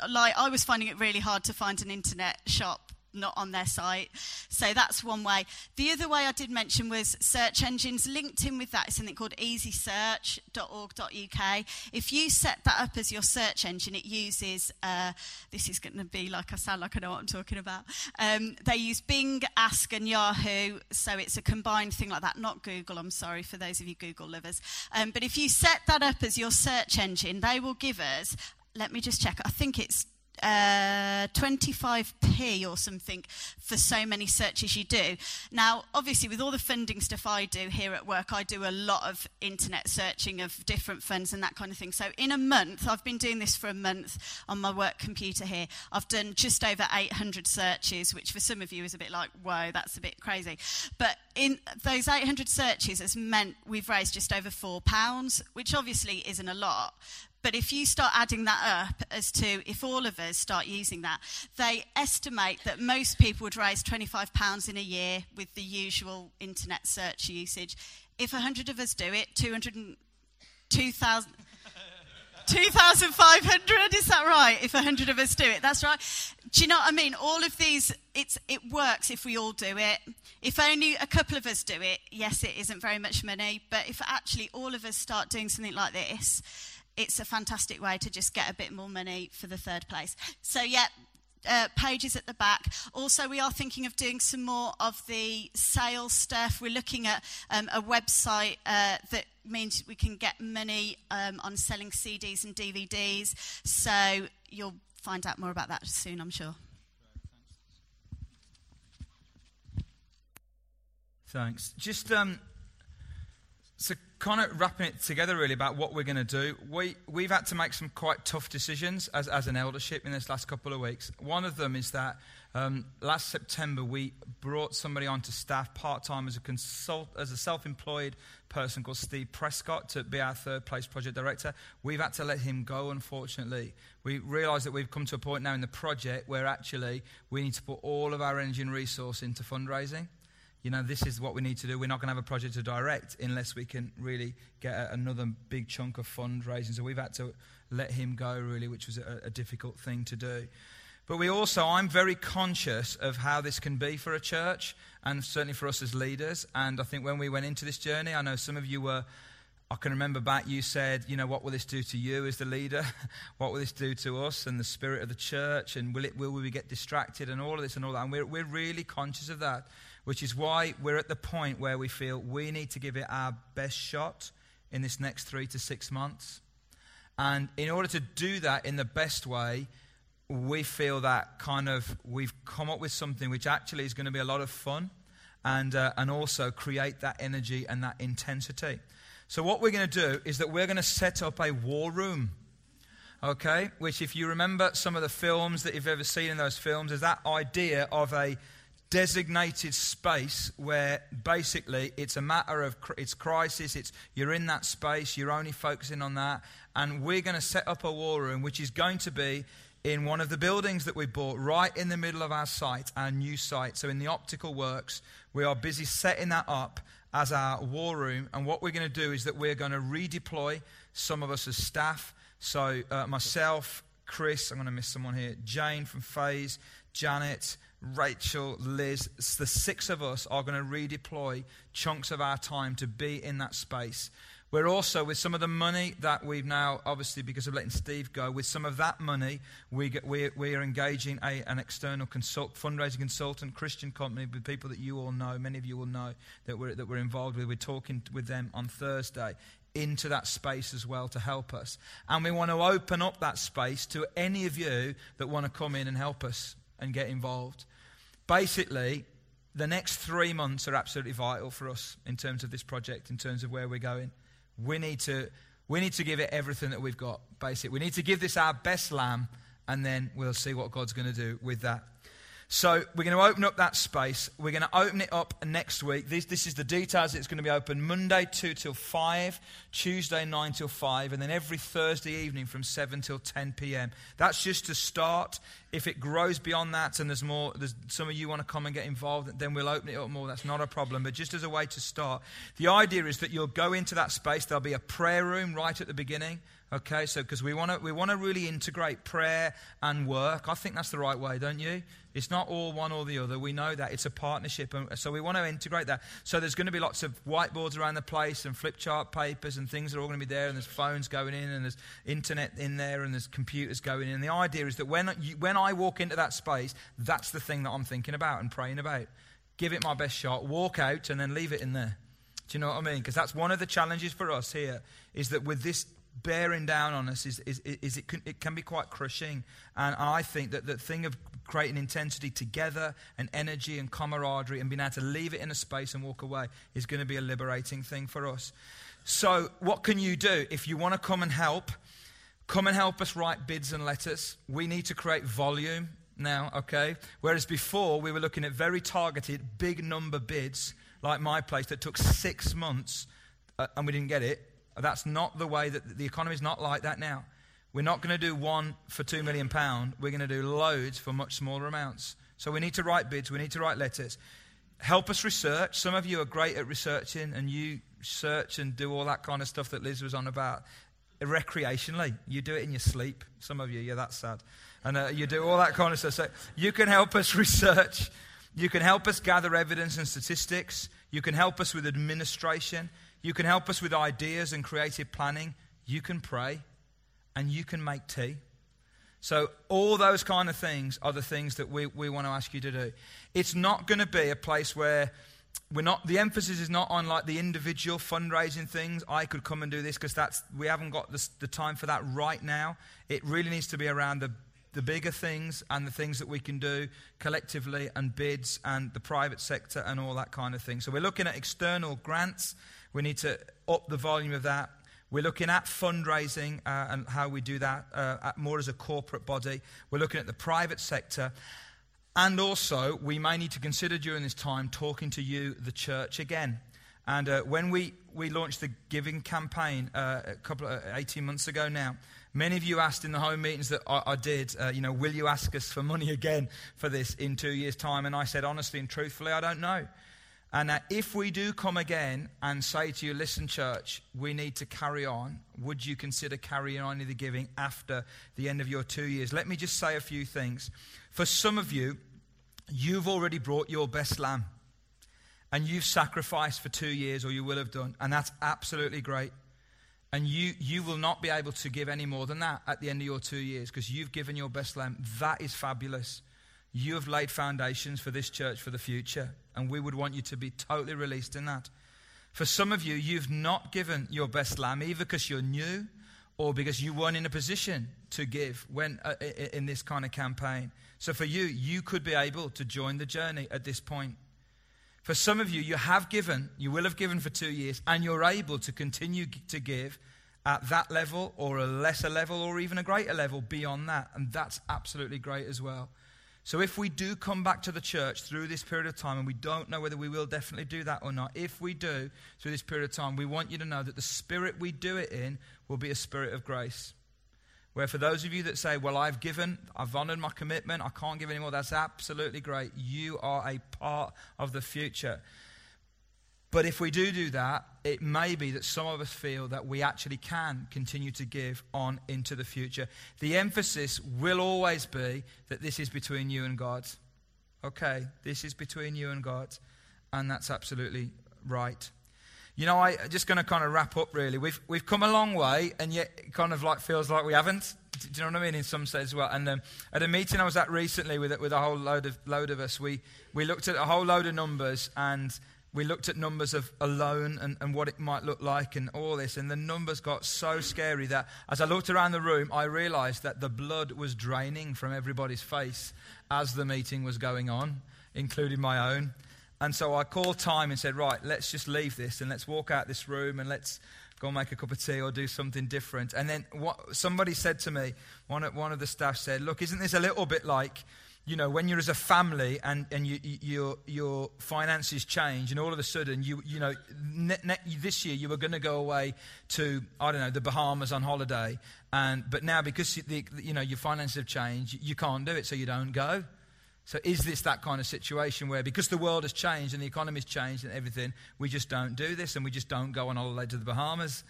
D: like, I was finding it really hard to find an internet shop not on their site. So that's one way. The other way I did mention was search engines. Linked in with that is something called easysearch.org.uk. If you set that up as your search engine, it uses, uh, this is going to be like I sound like I know what I'm talking about. Um, they use Bing, Ask, and Yahoo. So it's a combined thing like that, not Google. I'm sorry for those of you Google lovers. Um, but if you set that up as your search engine, they will give us, let me just check, I think it's uh, 25p or something for so many searches you do. Now, obviously, with all the funding stuff I do here at work, I do a lot of internet searching of different funds and that kind of thing. So, in a month, I've been doing this for a month on my work computer here. I've done just over 800 searches, which for some of you is a bit like, whoa, that's a bit crazy. But in those 800 searches has meant we've raised just over £4, which obviously isn't a lot. But if you start adding that up as to if all of us start using that, they estimate that most people would raise £25 in a year with the usual internet search usage. If 100 of us do it, 200 2,000. 2,500, is that right? If 100 of us do it, that's right. Do you know what I mean? All of these, it's, it works if we all do it. If only a couple of us do it, yes, it isn't very much money, but if actually all of us start doing something like this, it's a fantastic way to just get a bit more money for the third place. So, yeah, uh, pages at the back. Also, we are thinking of doing some more of the sales stuff. We're looking at um, a website uh, that means we can get money um, on selling CDs and DVDs. So, you'll find out more about that soon, I'm sure.
A: Thanks. Just um, so kind of wrapping it together really about what we're going to do. We, we've had to make some quite tough decisions as, as an eldership in this last couple of weeks. One of them is that um, last September we brought somebody onto staff part-time as a, consult, as a self-employed person called Steve Prescott to be our third place project director. We've had to let him go, unfortunately. We realise that we've come to a point now in the project where actually we need to put all of our energy and resource into fundraising you know, this is what we need to do. We're not going to have a project to direct unless we can really get a, another big chunk of fundraising. So we've had to let him go, really, which was a, a difficult thing to do. But we also, I'm very conscious of how this can be for a church and certainly for us as leaders. And I think when we went into this journey, I know some of you were, I can remember back, you said, you know, what will this do to you as the leader? what will this do to us and the spirit of the church? And will, it, will we get distracted and all of this and all that? And we're, we're really conscious of that which is why we're at the point where we feel we need to give it our best shot in this next three to six months. And in order to do that in the best way, we feel that kind of we've come up with something which actually is going to be a lot of fun and, uh, and also create that energy and that intensity. So, what we're going to do is that we're going to set up a war room. Okay? Which, if you remember some of the films that you've ever seen in those films, is that idea of a designated space where basically it's a matter of it's crisis it's you're in that space you're only focusing on that and we're going to set up a war room which is going to be in one of the buildings that we bought right in the middle of our site our new site. So in the optical works we are busy setting that up as our war room and what we're going to do is that we're going to redeploy some of us as staff. So uh, myself chris i'm going to miss someone here jane from phase janet Rachel, Liz, the six of us are going to redeploy chunks of our time to be in that space. We're also, with some of the money that we've now, obviously, because of letting Steve go, with some of that money, we, get, we, we are engaging a, an external consult, fundraising consultant, Christian company, with people that you all know, many of you will know that we're, that we're involved with. We're talking with them on Thursday into that space as well to help us. And we want to open up that space to any of you that want to come in and help us and get involved. Basically, the next three months are absolutely vital for us in terms of this project, in terms of where we're going. We need to, we need to give it everything that we've got, basically. We need to give this our best lamb, and then we'll see what God's going to do with that. So we're going to open up that space. We're going to open it up next week. This, this is the details. It's going to be open Monday 2 till 5, Tuesday 9 till 5, and then every Thursday evening from 7 till 10 p.m. That's just to start. If it grows beyond that and there's more, there's, some of you want to come and get involved, then we'll open it up more. That's not a problem. But just as a way to start, the idea is that you'll go into that space. There'll be a prayer room right at the beginning. Okay, so because we want to we want to really integrate prayer and work. I think that's the right way, don't you? It's not all one or the other. We know that it's a partnership, and so we want to integrate that. So there's going to be lots of whiteboards around the place, and flip chart papers, and things are all going to be there. And there's phones going in, and there's internet in there, and there's computers going in. And the idea is that when you, when I walk into that space, that's the thing that I'm thinking about and praying about. Give it my best shot, walk out, and then leave it in there. Do you know what I mean? Because that's one of the challenges for us here is that with this bearing down on us is, is, is it, can, it can be quite crushing. And I think that the thing of creating intensity together and energy and camaraderie and being able to leave it in a space and walk away is going to be a liberating thing for us. So, what can you do if you want to come and help? Come and help us write bids and letters. We need to create volume now, okay? Whereas before we were looking at very targeted, big number bids, like my place, that took six months uh, and we didn't get it. That's not the way that the economy is not like that now. We're not going to do one for two million pound. We're going to do loads for much smaller amounts. So we need to write bids. We need to write letters. Help us research. Some of you are great at researching, and you search and do all that kind of stuff that Liz was on about recreationally. You do it in your sleep. Some of you, yeah, that's sad. And uh, you do all that kind of stuff. So you can help us research. You can help us gather evidence and statistics. You can help us with administration. You can help us with ideas and creative planning. You can pray. And you can make tea. So, all those kind of things are the things that we, we want to ask you to do. It's not going to be a place where we're not the emphasis is not on like the individual fundraising things i could come and do this because that's we haven't got the, the time for that right now it really needs to be around the the bigger things and the things that we can do collectively and bids and the private sector and all that kind of thing so we're looking at external grants we need to up the volume of that we're looking at fundraising uh, and how we do that uh, more as a corporate body we're looking at the private sector and also, we may need to consider during this time talking to you, the church, again. And uh, when we, we launched the giving campaign uh, a couple of, 18 months ago now, many of you asked in the home meetings that I, I did, uh, you know, will you ask us for money again for this in two years' time? And I said, honestly and truthfully, I don't know. And uh, if we do come again and say to you, listen, church, we need to carry on, would you consider carrying on in the giving after the end of your two years? Let me just say a few things. For some of you, you've already brought your best lamb and you've sacrificed for two years, or you will have done, and that's absolutely great. And you, you will not be able to give any more than that at the end of your two years because you've given your best lamb. That is fabulous. You have laid foundations for this church for the future, and we would want you to be totally released in that. For some of you, you've not given your best lamb either because you're new or because you weren't in a position to give when, uh, in this kind of campaign. So for you, you could be able to join the journey at this point. For some of you, you have given, you will have given for two years, and you're able to continue to give at that level or a lesser level or even a greater level beyond that. And that's absolutely great as well. So if we do come back to the church through this period of time, and we don't know whether we will definitely do that or not, if we do through this period of time, we want you to know that the spirit we do it in will be a spirit of grace. Where for those of you that say, Well, I've given, I've honored my commitment, I can't give anymore, that's absolutely great. You are a part of the future. But if we do do that, it may be that some of us feel that we actually can continue to give on into the future. The emphasis will always be that this is between you and God. Okay, this is between you and God, and that's absolutely right. You know, I just going to kind of wrap up really. We've, we've come a long way, and yet it kind of like feels like we haven't. Do you know what I mean? In some sense as well. And um, at a meeting I was at recently with, with a whole load of, load of us, we, we looked at a whole load of numbers and we looked at numbers of a loan and, and what it might look like and all this. And the numbers got so scary that as I looked around the room, I realized that the blood was draining from everybody's face as the meeting was going on, including my own. And so I called time and said, right, let's just leave this and let's walk out this room and let's go make a cup of tea or do something different. And then what, somebody said to me, one one of the staff said, look, isn't this a little bit like, you know, when you're as a family and, and you, you, your, your finances change and all of a sudden, you, you know, ne- ne- this year you were going to go away to, I don't know, the Bahamas on holiday. And, but now because, the, you know, your finances have changed, you can't do it, so you don't go. So, is this that kind of situation where because the world has changed and the economy's changed and everything, we just don't do this and we just don't go on holiday to the Bahamas?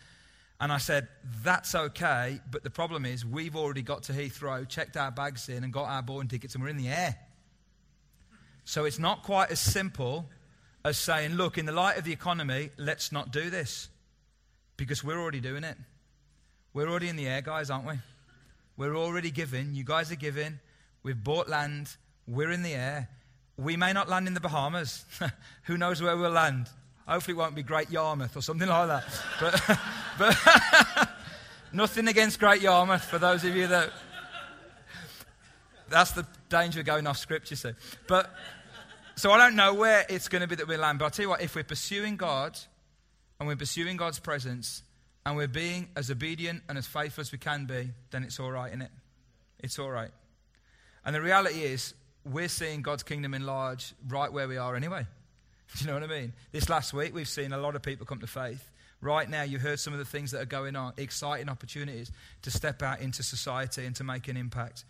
A: And I said, that's okay, but the problem is we've already got to Heathrow, checked our bags in, and got our boarding tickets, and we're in the air. So, it's not quite as simple as saying, look, in the light of the economy, let's not do this. Because we're already doing it. We're already in the air, guys, aren't we? We're already giving. You guys are giving. We've bought land. We're in the air. We may not land in the Bahamas. Who knows where we'll land? Hopefully, it won't be Great Yarmouth or something like that. But, but, Nothing against Great Yarmouth for those of you that. That's the danger of going off script, you see. But so I don't know where it's going to be that we land. But I'll tell you what, if we're pursuing God and we're pursuing God's presence and we're being as obedient and as faithful as we can be, then it's all right, isn't it? It's all right. And the reality is, we're seeing God's kingdom enlarge right where we are anyway. Do you know what I mean? This last week, we've seen a lot of people come to faith. Right now, you heard some of the things that are going on, exciting opportunities to step out into society and to make an impact.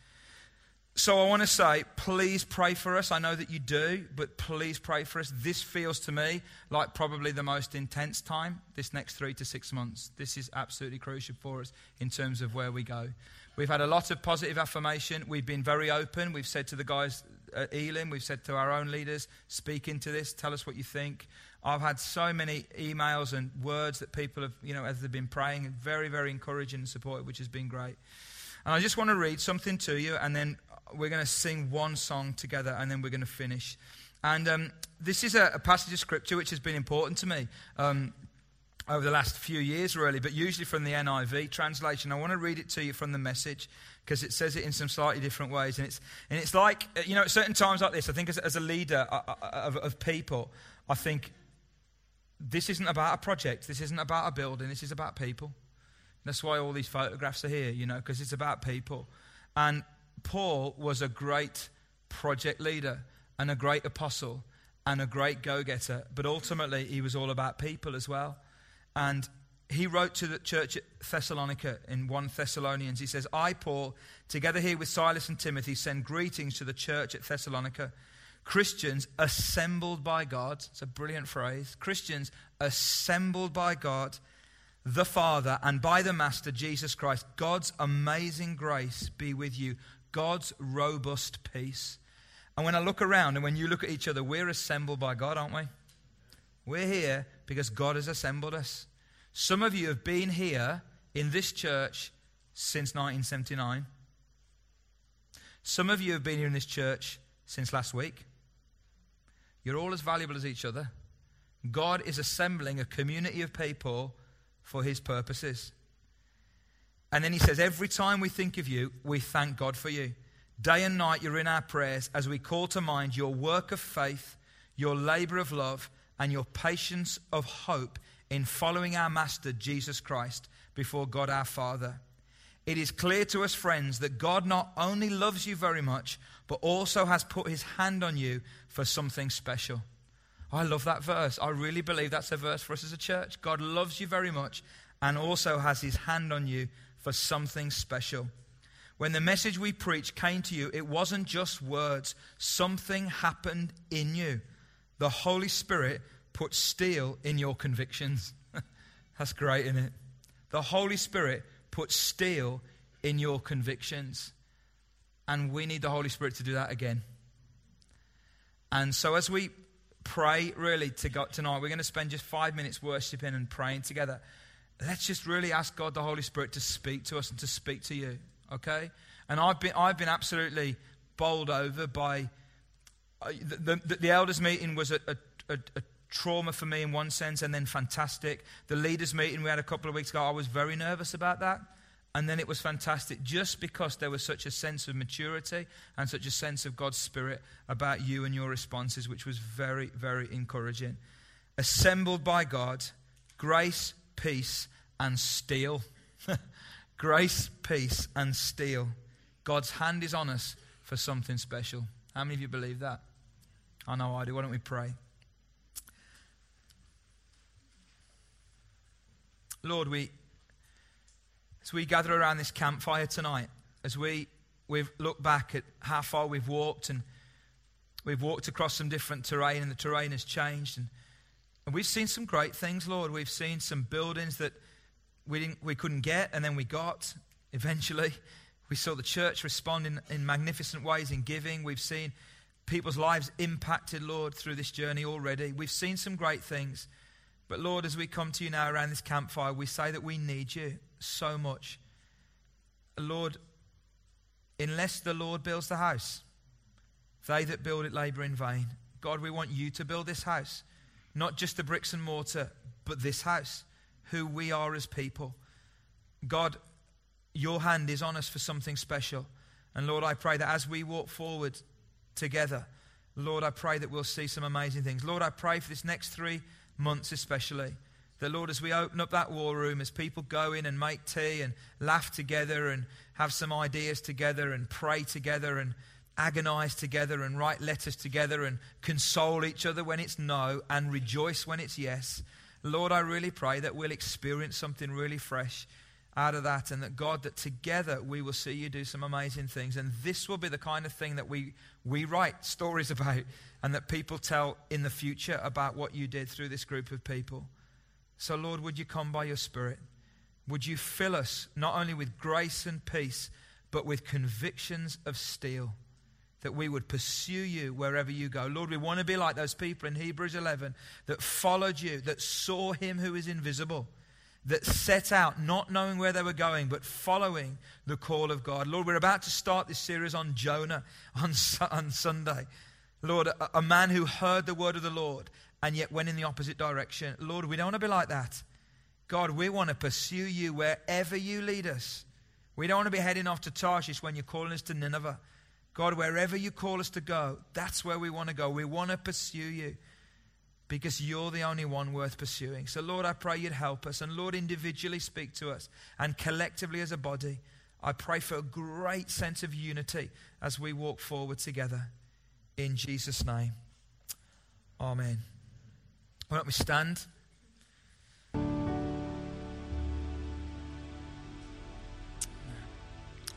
A: So I want to say, please pray for us. I know that you do, but please pray for us. This feels to me like probably the most intense time, this next three to six months. This is absolutely crucial for us in terms of where we go. We've had a lot of positive affirmation. We've been very open. We've said to the guys at Elim, we've said to our own leaders, speak into this, tell us what you think. I've had so many emails and words that people have, you know, as they've been praying, very, very encouraging and supportive, which has been great. And I just want to read something to you, and then we're going to sing one song together, and then we're going to finish. And um, this is a, a, passage of scripture which has been important to me um, over the last few years, really, but usually from the NIV translation. I want to read it to you from the message because it says it in some slightly different ways. And it's, and it's like, you know, at certain times like this, I think as, as a leader uh, uh, of, of people, I think this isn't about a project, this isn't about a building, this is about people. That's why all these photographs are here, you know, because it's about people. And Paul was a great project leader and a great apostle and a great go getter, but ultimately he was all about people as well. And he wrote to the church at Thessalonica in 1 Thessalonians. He says, I, Paul, together here with Silas and Timothy, send greetings to the church at Thessalonica. Christians assembled by God. It's a brilliant phrase. Christians assembled by God, the Father, and by the Master, Jesus Christ. God's amazing grace be with you. God's robust peace. And when I look around and when you look at each other, we're assembled by God, aren't we? We're here because God has assembled us. Some of you have been here in this church since 1979. Some of you have been here in this church since last week. You're all as valuable as each other. God is assembling a community of people for his purposes. And then he says, Every time we think of you, we thank God for you. Day and night, you're in our prayers as we call to mind your work of faith, your labor of love, and your patience of hope in following our Master, Jesus Christ, before God our Father. It is clear to us, friends, that God not only loves you very much, but also has put his hand on you for something special. I love that verse. I really believe that's a verse for us as a church. God loves you very much and also has his hand on you for something special. When the message we preached came to you, it wasn't just words, something happened in you. The Holy Spirit put steel in your convictions. That's great, isn't it? The Holy Spirit puts steel in your convictions. And we need the Holy Spirit to do that again. And so, as we pray really to God tonight, we're going to spend just five minutes worshiping and praying together let's just really ask God the Holy Spirit to speak to us and to speak to you, okay? And I've been, I've been absolutely bowled over by uh, the, the, the, elders' meeting was a, a, a, a, trauma for me in one sense and then fantastic. The leaders' meeting we had a couple of weeks ago, I was very nervous about that. And then it was fantastic just because there was such a sense of maturity and such a sense of God's Spirit about you and your responses, which was very, very encouraging. Assembled by God, grace, peace, and steel. Grace, peace, and steel. God's hand is on us for something special. How many of you believe that? I know I do. Why don't we pray? Lord, we, as we gather around this campfire tonight, as we we've looked back at how far we've walked and we've walked across some different terrain and the terrain has changed and and we've seen some great things, Lord. We've seen some buildings that we, didn't, we couldn't get, and then we got eventually. We saw the church respond in, in magnificent ways in giving. We've seen people's lives impacted, Lord, through this journey already. We've seen some great things. But Lord, as we come to you now around this campfire, we say that we need you so much. Lord, unless the Lord builds the house, they that build it labor in vain. God, we want you to build this house. Not just the bricks and mortar, but this house, who we are as people. God, your hand is on us for something special. And Lord, I pray that as we walk forward together, Lord, I pray that we'll see some amazing things. Lord, I pray for this next three months especially. That, Lord, as we open up that war room, as people go in and make tea and laugh together and have some ideas together and pray together and agonize together and write letters together and console each other when it's no and rejoice when it's yes. Lord, I really pray that we'll experience something really fresh out of that and that God, that together we will see you do some amazing things. And this will be the kind of thing that we, we write stories about and that people tell in the future about what you did through this group of people. So, Lord, would you come by your Spirit? Would you fill us not only with grace and peace, but with convictions of steel? That we would pursue you wherever you go. Lord, we want to be like those people in Hebrews 11 that followed you, that saw him who is invisible, that set out not knowing where they were going, but following the call of God. Lord, we're about to start this series on Jonah on, on Sunday. Lord, a, a man who heard the word of the Lord and yet went in the opposite direction. Lord, we don't want to be like that. God, we want to pursue you wherever you lead us. We don't want to be heading off to Tarshish when you're calling us to Nineveh. God, wherever you call us to go, that's where we want to go. We want to pursue you because you're the only one worth pursuing. So, Lord, I pray you'd help us. And, Lord, individually speak to us and collectively as a body. I pray for a great sense of unity as we walk forward together. In Jesus' name. Amen. Why don't we stand?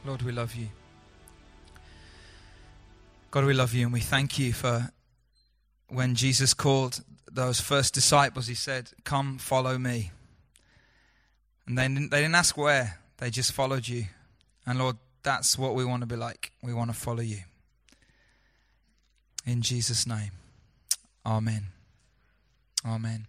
A: Lord, we love you. God, we love you and we thank you for when Jesus called those first disciples, he said, Come, follow me. And they didn't, they didn't ask where, they just followed you. And Lord, that's what we want to be like. We want to follow you. In Jesus' name. Amen. Amen.